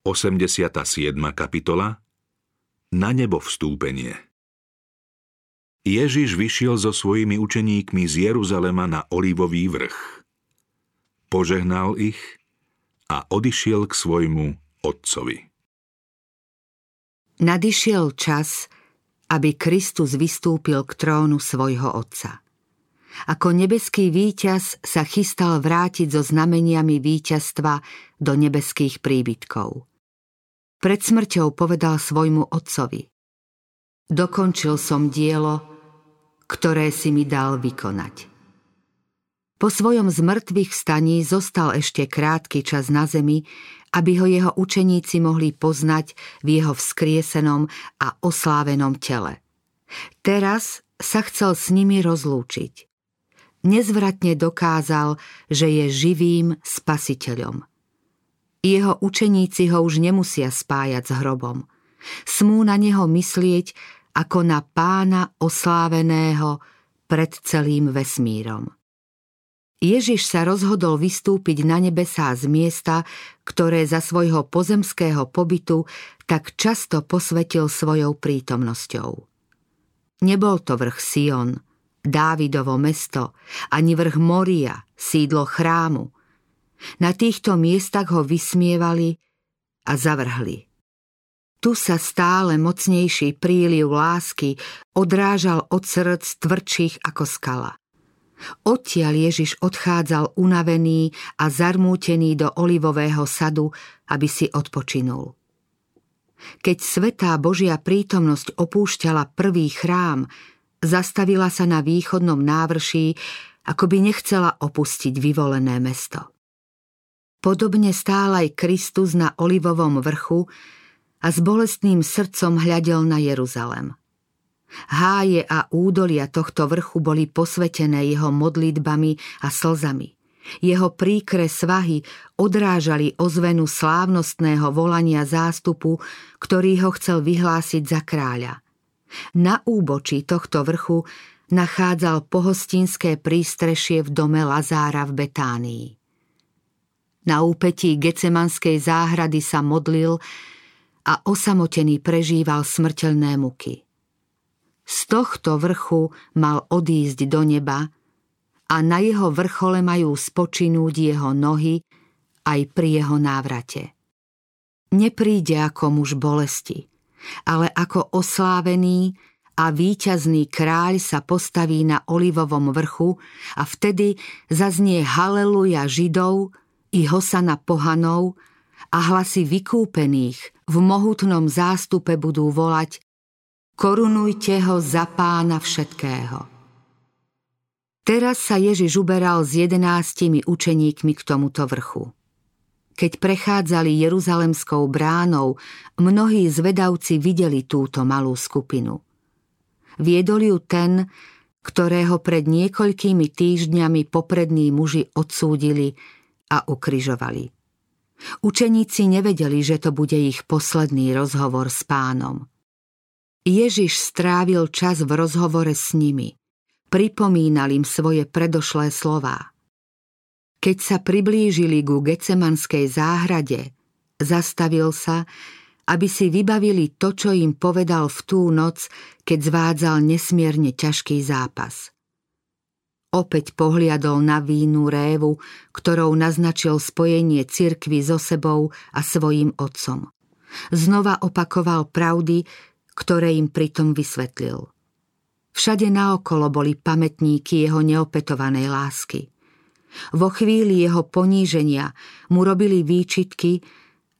87. kapitola Na nebo vstúpenie Ježiš vyšiel so svojimi učeníkmi z Jeruzalema na Olivový vrch. Požehnal ich a odišiel k svojmu otcovi. Nadišiel čas, aby Kristus vystúpil k trónu svojho otca. Ako nebeský víťaz sa chystal vrátiť so znameniami víťazstva do nebeských príbytkov. Pred smrťou povedal svojmu otcovi Dokončil som dielo, ktoré si mi dal vykonať. Po svojom zmrtvých staní zostal ešte krátky čas na zemi, aby ho jeho učeníci mohli poznať v jeho vzkriesenom a oslávenom tele. Teraz sa chcel s nimi rozlúčiť. Nezvratne dokázal, že je živým spasiteľom. Jeho učeníci ho už nemusia spájať s hrobom. Smú na neho myslieť ako na pána osláveného pred celým vesmírom. Ježiš sa rozhodol vystúpiť na nebesá z miesta, ktoré za svojho pozemského pobytu tak často posvetil svojou prítomnosťou. Nebol to vrch Sion, Dávidovo mesto, ani vrch Moria, sídlo chrámu – na týchto miestach ho vysmievali a zavrhli. Tu sa stále mocnejší príliv lásky odrážal od srdc tvrdších ako skala. Odtiaľ Ježiš odchádzal unavený a zarmútený do olivového sadu, aby si odpočinul. Keď svetá Božia prítomnosť opúšťala prvý chrám, zastavila sa na východnom návrší, ako by nechcela opustiť vyvolené mesto. Podobne stál aj Kristus na Olivovom vrchu a s bolestným srdcom hľadel na Jeruzalem. Háje a údolia tohto vrchu boli posvetené jeho modlitbami a slzami. Jeho príkre svahy odrážali ozvenu slávnostného volania zástupu, ktorý ho chcel vyhlásiť za kráľa. Na úbočí tohto vrchu nachádzal pohostinské prístrešie v dome Lazára v Betánii. Na úpetí Gecemanskej záhrady sa modlil a osamotený prežíval smrteľné muky. Z tohto vrchu mal odísť do neba a na jeho vrchole majú spočinúť jeho nohy aj pri jeho návrate. Nepríde ako muž bolesti, ale ako oslávený a víťazný kráľ sa postaví na olivovom vrchu a vtedy zaznie haleluja židov i hosana pohanov a hlasy vykúpených v mohutnom zástupe budú volať Korunujte ho za pána všetkého. Teraz sa Ježiš uberal s jedenáctimi učeníkmi k tomuto vrchu. Keď prechádzali Jeruzalemskou bránou, mnohí zvedavci videli túto malú skupinu. Viedol ju ten, ktorého pred niekoľkými týždňami poprední muži odsúdili a ukryžovali. Učeníci nevedeli, že to bude ich posledný rozhovor s pánom. Ježiš strávil čas v rozhovore s nimi. Pripomínal im svoje predošlé slová. Keď sa priblížili ku Gecemanskej záhrade, zastavil sa, aby si vybavili to, čo im povedal v tú noc, keď zvádzal nesmierne ťažký zápas. Opäť pohliadol na vínu révu, ktorou naznačil spojenie cirkvy so sebou a svojim otcom. Znova opakoval pravdy, ktoré im pritom vysvetlil. Všade naokolo boli pamätníky jeho neopetovanej lásky. Vo chvíli jeho poníženia mu robili výčitky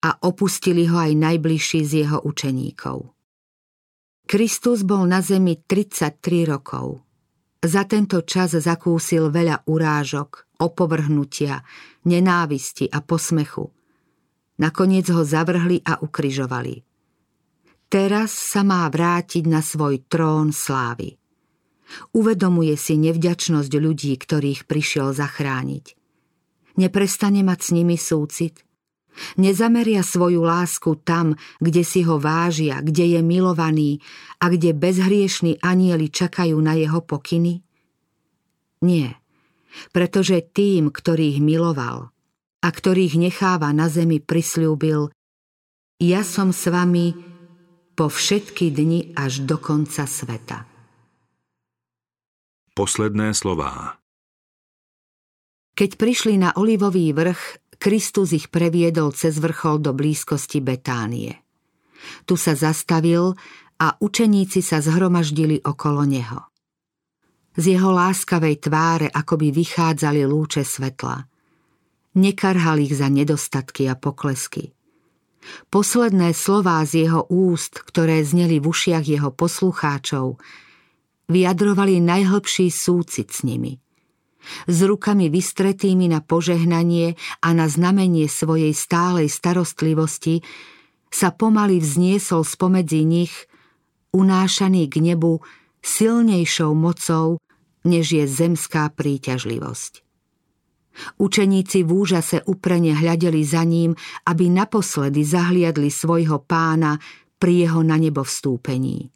a opustili ho aj najbližší z jeho učeníkov. Kristus bol na zemi 33 rokov – za tento čas zakúsil veľa urážok, opovrhnutia, nenávisti a posmechu. Nakoniec ho zavrhli a ukryžovali. Teraz sa má vrátiť na svoj trón slávy. Uvedomuje si nevďačnosť ľudí, ktorých prišiel zachrániť. Neprestane mať s nimi súcit, Nezameria svoju lásku tam, kde si ho vážia, kde je milovaný a kde bezhriešní anieli čakajú na jeho pokyny? Nie, pretože tým, ktorých miloval a ktorých necháva na zemi, prisľúbil, Ja som s vami po všetky dni až do konca sveta. Posledné slová Keď prišli na Olivový vrch, Kristus ich previedol cez vrchol do blízkosti Betánie. Tu sa zastavil a učeníci sa zhromaždili okolo neho. Z jeho láskavej tváre akoby vychádzali lúče svetla. Nekarhal ich za nedostatky a poklesky. Posledné slová z jeho úst, ktoré zneli v ušiach jeho poslucháčov, vyjadrovali najhlbší súcit s nimi. S rukami vystretými na požehnanie a na znamenie svojej stálej starostlivosti sa pomaly vzniesol spomedzi nich, unášaný k nebu silnejšou mocou, než je zemská príťažlivosť. Učeníci v úžase uprene hľadeli za ním, aby naposledy zahliadli svojho pána pri jeho na nebo vstúpení.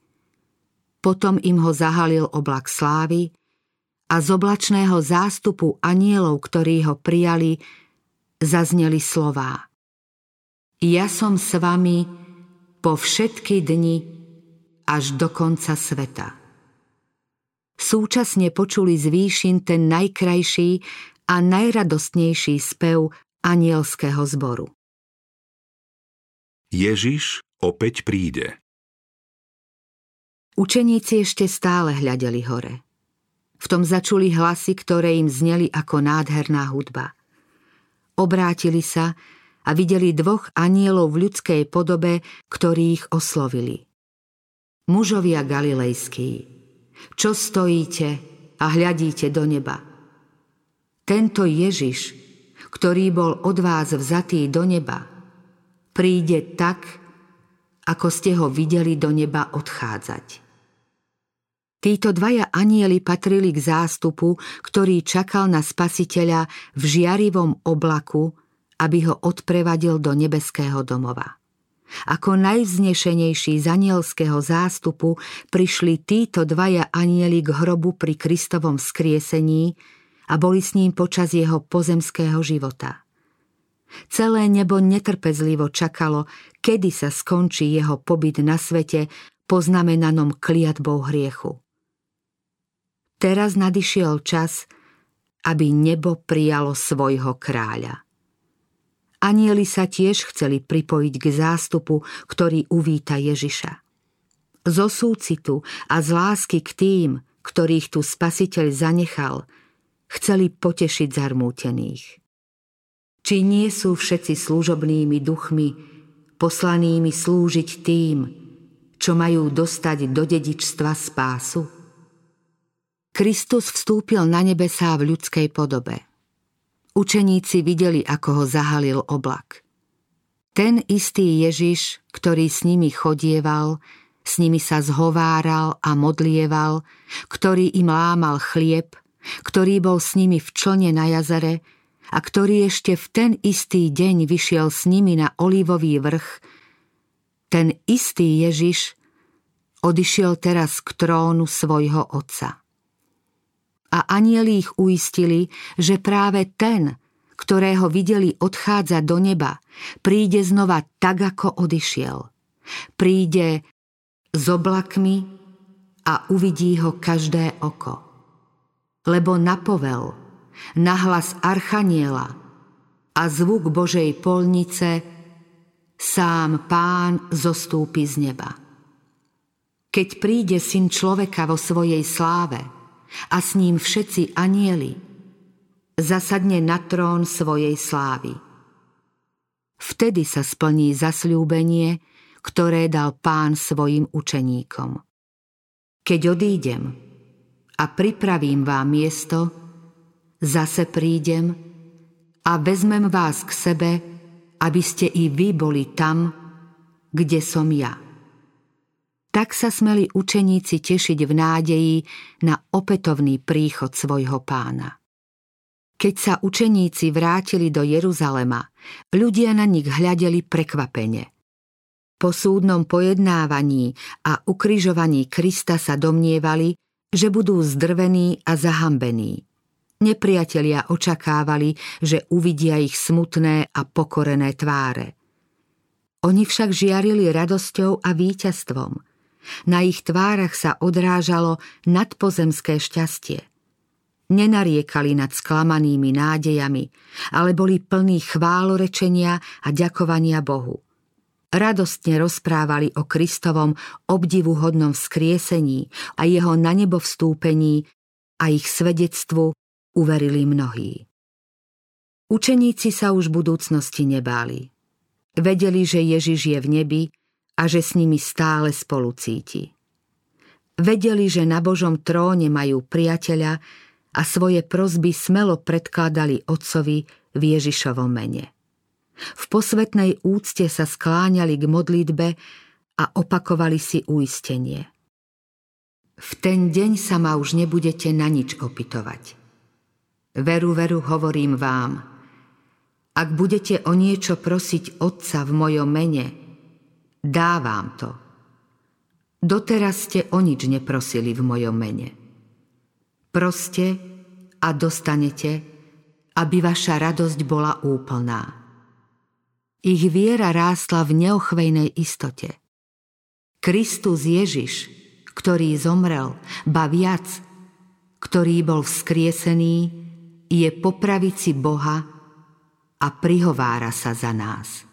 Potom im ho zahalil oblak slávy a z oblačného zástupu anielov, ktorí ho prijali, zazneli slová. Ja som s vami po všetky dni až do konca sveta. Súčasne počuli z výšin ten najkrajší a najradostnejší spev anielského zboru. Ježiš opäť príde. Učeníci ešte stále hľadeli hore. V tom začuli hlasy, ktoré im zneli ako nádherná hudba. Obrátili sa a videli dvoch anielov v ľudskej podobe, ktorí ich oslovili. Mužovia galilejskí, čo stojíte a hľadíte do neba – tento Ježiš, ktorý bol od vás vzatý do neba, príde tak, ako ste ho videli do neba odchádzať. Títo dvaja anieli patrili k zástupu, ktorý čakal na spasiteľa v žiarivom oblaku, aby ho odprevadil do nebeského domova. Ako najvznešenejší z anielského zástupu prišli títo dvaja anieli k hrobu pri Kristovom skriesení, a boli s ním počas jeho pozemského života. Celé nebo netrpezlivo čakalo, kedy sa skončí jeho pobyt na svete poznamenanom kliatbou hriechu. Teraz nadišiel čas, aby nebo prijalo svojho kráľa. Anieli sa tiež chceli pripojiť k zástupu, ktorý uvíta Ježiša. Zo súcitu a z lásky k tým, ktorých tu spasiteľ zanechal – chceli potešiť zarmútených. Či nie sú všetci služobnými duchmi, poslanými slúžiť tým, čo majú dostať do dedičstva spásu? Kristus vstúpil na nebesá v ľudskej podobe. Učeníci videli, ako ho zahalil oblak. Ten istý Ježiš, ktorý s nimi chodieval, s nimi sa zhováral a modlieval, ktorý im lámal chlieb, ktorý bol s nimi v člne na jazere a ktorý ešte v ten istý deň vyšiel s nimi na olivový vrch, ten istý Ježiš odišiel teraz k trónu svojho otca. A anieli ich uistili, že práve ten, ktorého videli odchádzať do neba, príde znova tak, ako odišiel. Príde s oblakmi a uvidí ho každé oko lebo napovel, nahlas archaniela a zvuk Božej polnice sám pán zostúpi z neba. Keď príde syn človeka vo svojej sláve a s ním všetci anieli, zasadne na trón svojej slávy. Vtedy sa splní zasľúbenie, ktoré dal pán svojim učeníkom. Keď odídem, a pripravím vám miesto, zase prídem a vezmem vás k sebe, aby ste i vy boli tam, kde som ja. Tak sa smeli učeníci tešiť v nádeji na opätovný príchod svojho pána. Keď sa učeníci vrátili do Jeruzalema, ľudia na nich hľadeli prekvapene. Po súdnom pojednávaní a ukrižovaní Krista sa domnievali, že budú zdrvení a zahambení. Nepriatelia očakávali, že uvidia ich smutné a pokorené tváre. Oni však žiarili radosťou a víťazstvom. Na ich tvárach sa odrážalo nadpozemské šťastie. Nenariekali nad sklamanými nádejami, ale boli plní chválorečenia a ďakovania Bohu. Radostne rozprávali o Kristovom obdivuhodnom vzkriesení a jeho na nebo vstúpení a ich svedectvu uverili mnohí. Učeníci sa už budúcnosti nebáli. Vedeli, že Ježiš je v nebi a že s nimi stále spolu cíti. Vedeli, že na Božom tróne majú priateľa a svoje prozby smelo predkladali Otcovi v Ježišovom mene. V posvetnej úcte sa skláňali k modlitbe a opakovali si uistenie. V ten deň sa ma už nebudete na nič opytovať. Veru, veru, hovorím vám, ak budete o niečo prosiť Otca v mojom mene, dávam to. Doteraz ste o nič neprosili v mojom mene. Proste a dostanete, aby vaša radosť bola úplná. Ich viera rástla v neochvejnej istote. Kristus Ježiš, ktorý zomrel, ba viac, ktorý bol vzkriesený, je po pravici Boha a prihovára sa za nás.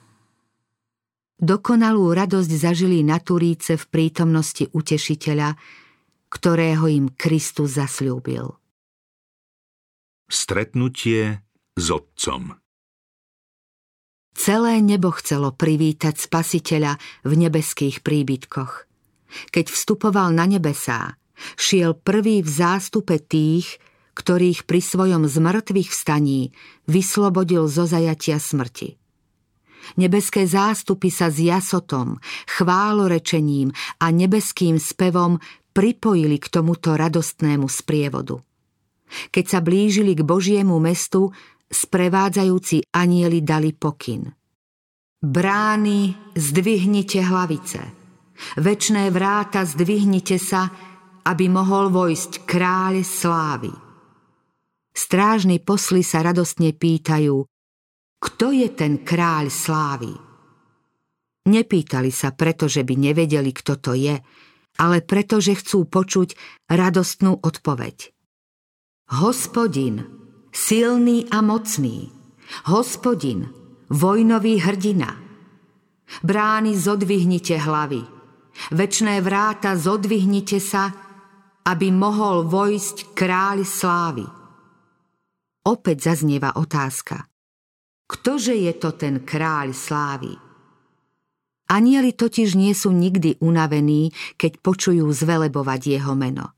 Dokonalú radosť zažili na Turíce v prítomnosti utešiteľa, ktorého im Kristus zasľúbil. Stretnutie s Otcom Celé nebo chcelo privítať spasiteľa v nebeských príbytkoch. Keď vstupoval na nebesá, šiel prvý v zástupe tých, ktorých pri svojom zmrtvých vstaní vyslobodil zo zajatia smrti. Nebeské zástupy sa s jasotom, chválorečením a nebeským spevom pripojili k tomuto radostnému sprievodu. Keď sa blížili k Božiemu mestu, sprevádzajúci anieli dali pokyn. Brány, zdvihnite hlavice. Večné vráta, zdvihnite sa, aby mohol vojsť kráľ slávy. Strážni posly sa radostne pýtajú, kto je ten kráľ slávy? Nepýtali sa preto, že by nevedeli, kto to je, ale preto, že chcú počuť radostnú odpoveď. Hospodin, silný a mocný, hospodin, vojnový hrdina. Brány zodvihnite hlavy, večné vráta zodvihnite sa, aby mohol vojsť kráľ slávy. Opäť zaznieva otázka. Ktože je to ten kráľ slávy? Anieli totiž nie sú nikdy unavení, keď počujú zvelebovať jeho meno.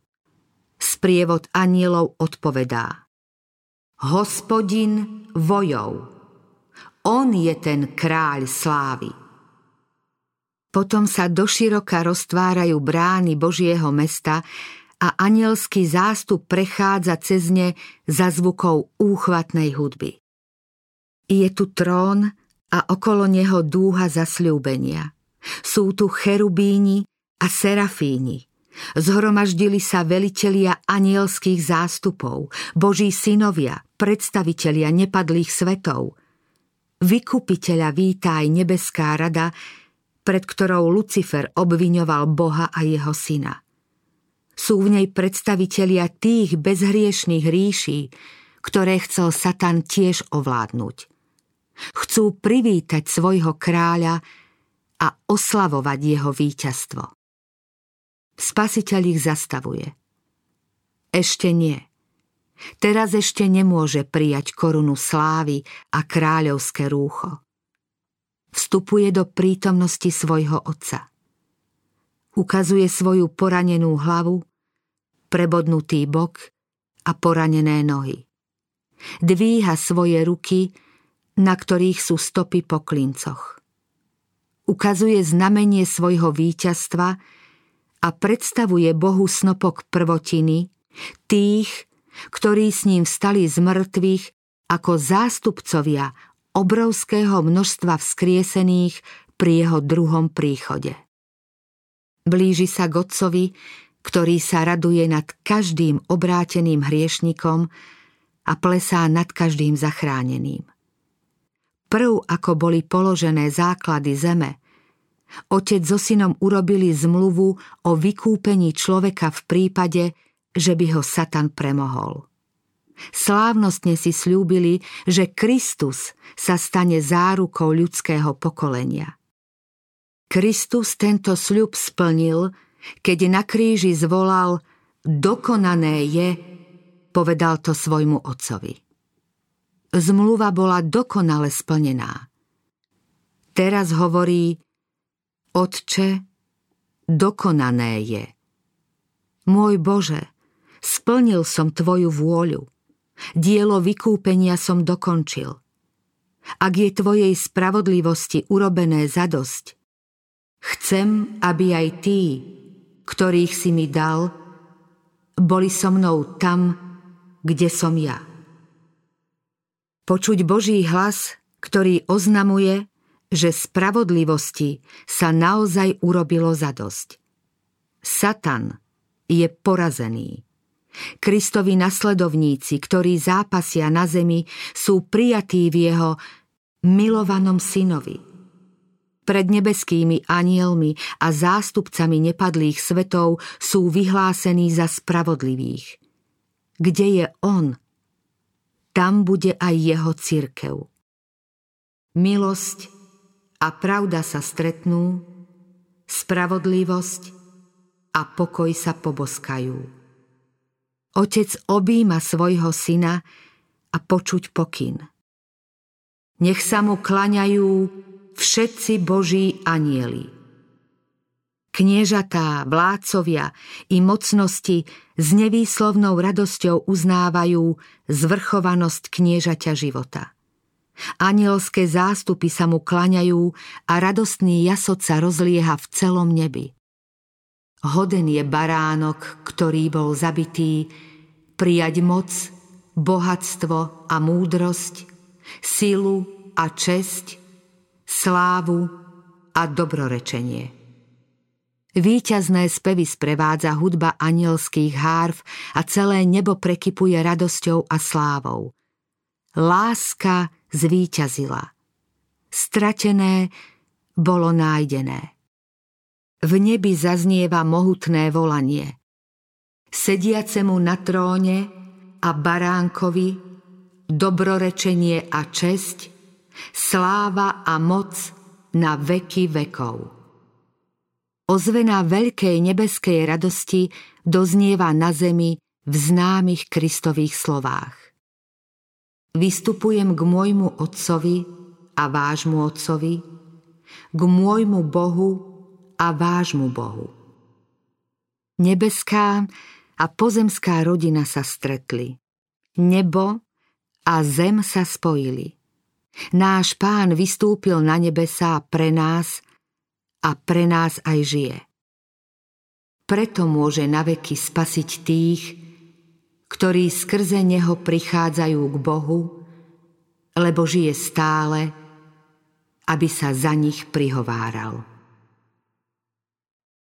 Sprievod anielov odpovedá. Hospodin vojov. On je ten kráľ slávy. Potom sa doširoka roztvárajú brány Božieho mesta a anielský zástup prechádza cez ne za zvukou úchvatnej hudby. Je tu trón a okolo neho dúha zasľúbenia. Sú tu cherubíni a serafíni. Zhromaždili sa velitelia anielských zástupov, boží synovia, predstavitelia nepadlých svetov. Vykupiteľa víta aj nebeská rada, pred ktorou Lucifer obviňoval Boha a jeho syna – sú v nej predstavitelia tých bezhriešných ríší, ktoré chcel Satan tiež ovládnuť. Chcú privítať svojho kráľa a oslavovať jeho víťazstvo. Spasiteľ ich zastavuje. Ešte nie. Teraz ešte nemôže prijať korunu slávy a kráľovské rúcho. Vstupuje do prítomnosti svojho otca. Ukazuje svoju poranenú hlavu prebodnutý bok a poranené nohy. Dvíha svoje ruky, na ktorých sú stopy po klincoch. Ukazuje znamenie svojho víťazstva a predstavuje Bohu snopok prvotiny, tých, ktorí s ním vstali z mŕtvych ako zástupcovia obrovského množstva vzkriesených pri jeho druhom príchode. Blíži sa k ktorý sa raduje nad každým obráteným hriešnikom a plesá nad každým zachráneným. Prv, ako boli položené základy zeme, Otec so synom urobili zmluvu o vykúpení človeka v prípade, že by ho Satan premohol. Slávnostne si slúbili, že Kristus sa stane zárukou ľudského pokolenia. Kristus tento sľub splnil, keď na kríži zvolal Dokonané je, povedal to svojmu otcovi. Zmluva bola dokonale splnená. Teraz hovorí Otče, dokonané je. Môj Bože, splnil som Tvoju vôľu. Dielo vykúpenia som dokončil. Ak je Tvojej spravodlivosti urobené zadosť, chcem, aby aj tí, ktorých si mi dal, boli so mnou tam, kde som ja. Počuť Boží hlas, ktorý oznamuje, že spravodlivosti sa naozaj urobilo zadosť. Satan je porazený. Kristovi nasledovníci, ktorí zápasia na zemi, sú prijatí v jeho milovanom synovi. Pred nebeskými anielmi a zástupcami nepadlých svetov sú vyhlásení za spravodlivých. Kde je on? Tam bude aj jeho církev. Milosť a pravda sa stretnú, spravodlivosť a pokoj sa poboskajú. Otec obíma svojho syna a počuť pokyn. Nech sa mu klaňajú všetci Boží anieli. Kniežatá, vládcovia i mocnosti s nevýslovnou radosťou uznávajú zvrchovanosť kniežaťa života. Anielské zástupy sa mu klaňajú a radostný jasot sa rozlieha v celom nebi. Hoden je baránok, ktorý bol zabitý, prijať moc, bohatstvo a múdrosť, silu a česť, slávu a dobrorečenie. Výťazné spevy sprevádza hudba anielských hárv a celé nebo prekypuje radosťou a slávou. Láska zvíťazila. Stratené bolo nájdené. V nebi zaznieva mohutné volanie. Sediacemu na tróne a baránkovi dobrorečenie a česť, sláva a moc na veky vekov. Ozvená veľkej nebeskej radosti doznieva na zemi v známych Kristových slovách. Vystupujem k môjmu Otcovi a vášmu Otcovi, k môjmu Bohu a vášmu Bohu. Nebeská a pozemská rodina sa stretli. Nebo a zem sa spojili. Náš pán vystúpil na nebesá pre nás a pre nás aj žije. Preto môže naveky spasiť tých, ktorí skrze neho prichádzajú k Bohu, lebo žije stále, aby sa za nich prihováral.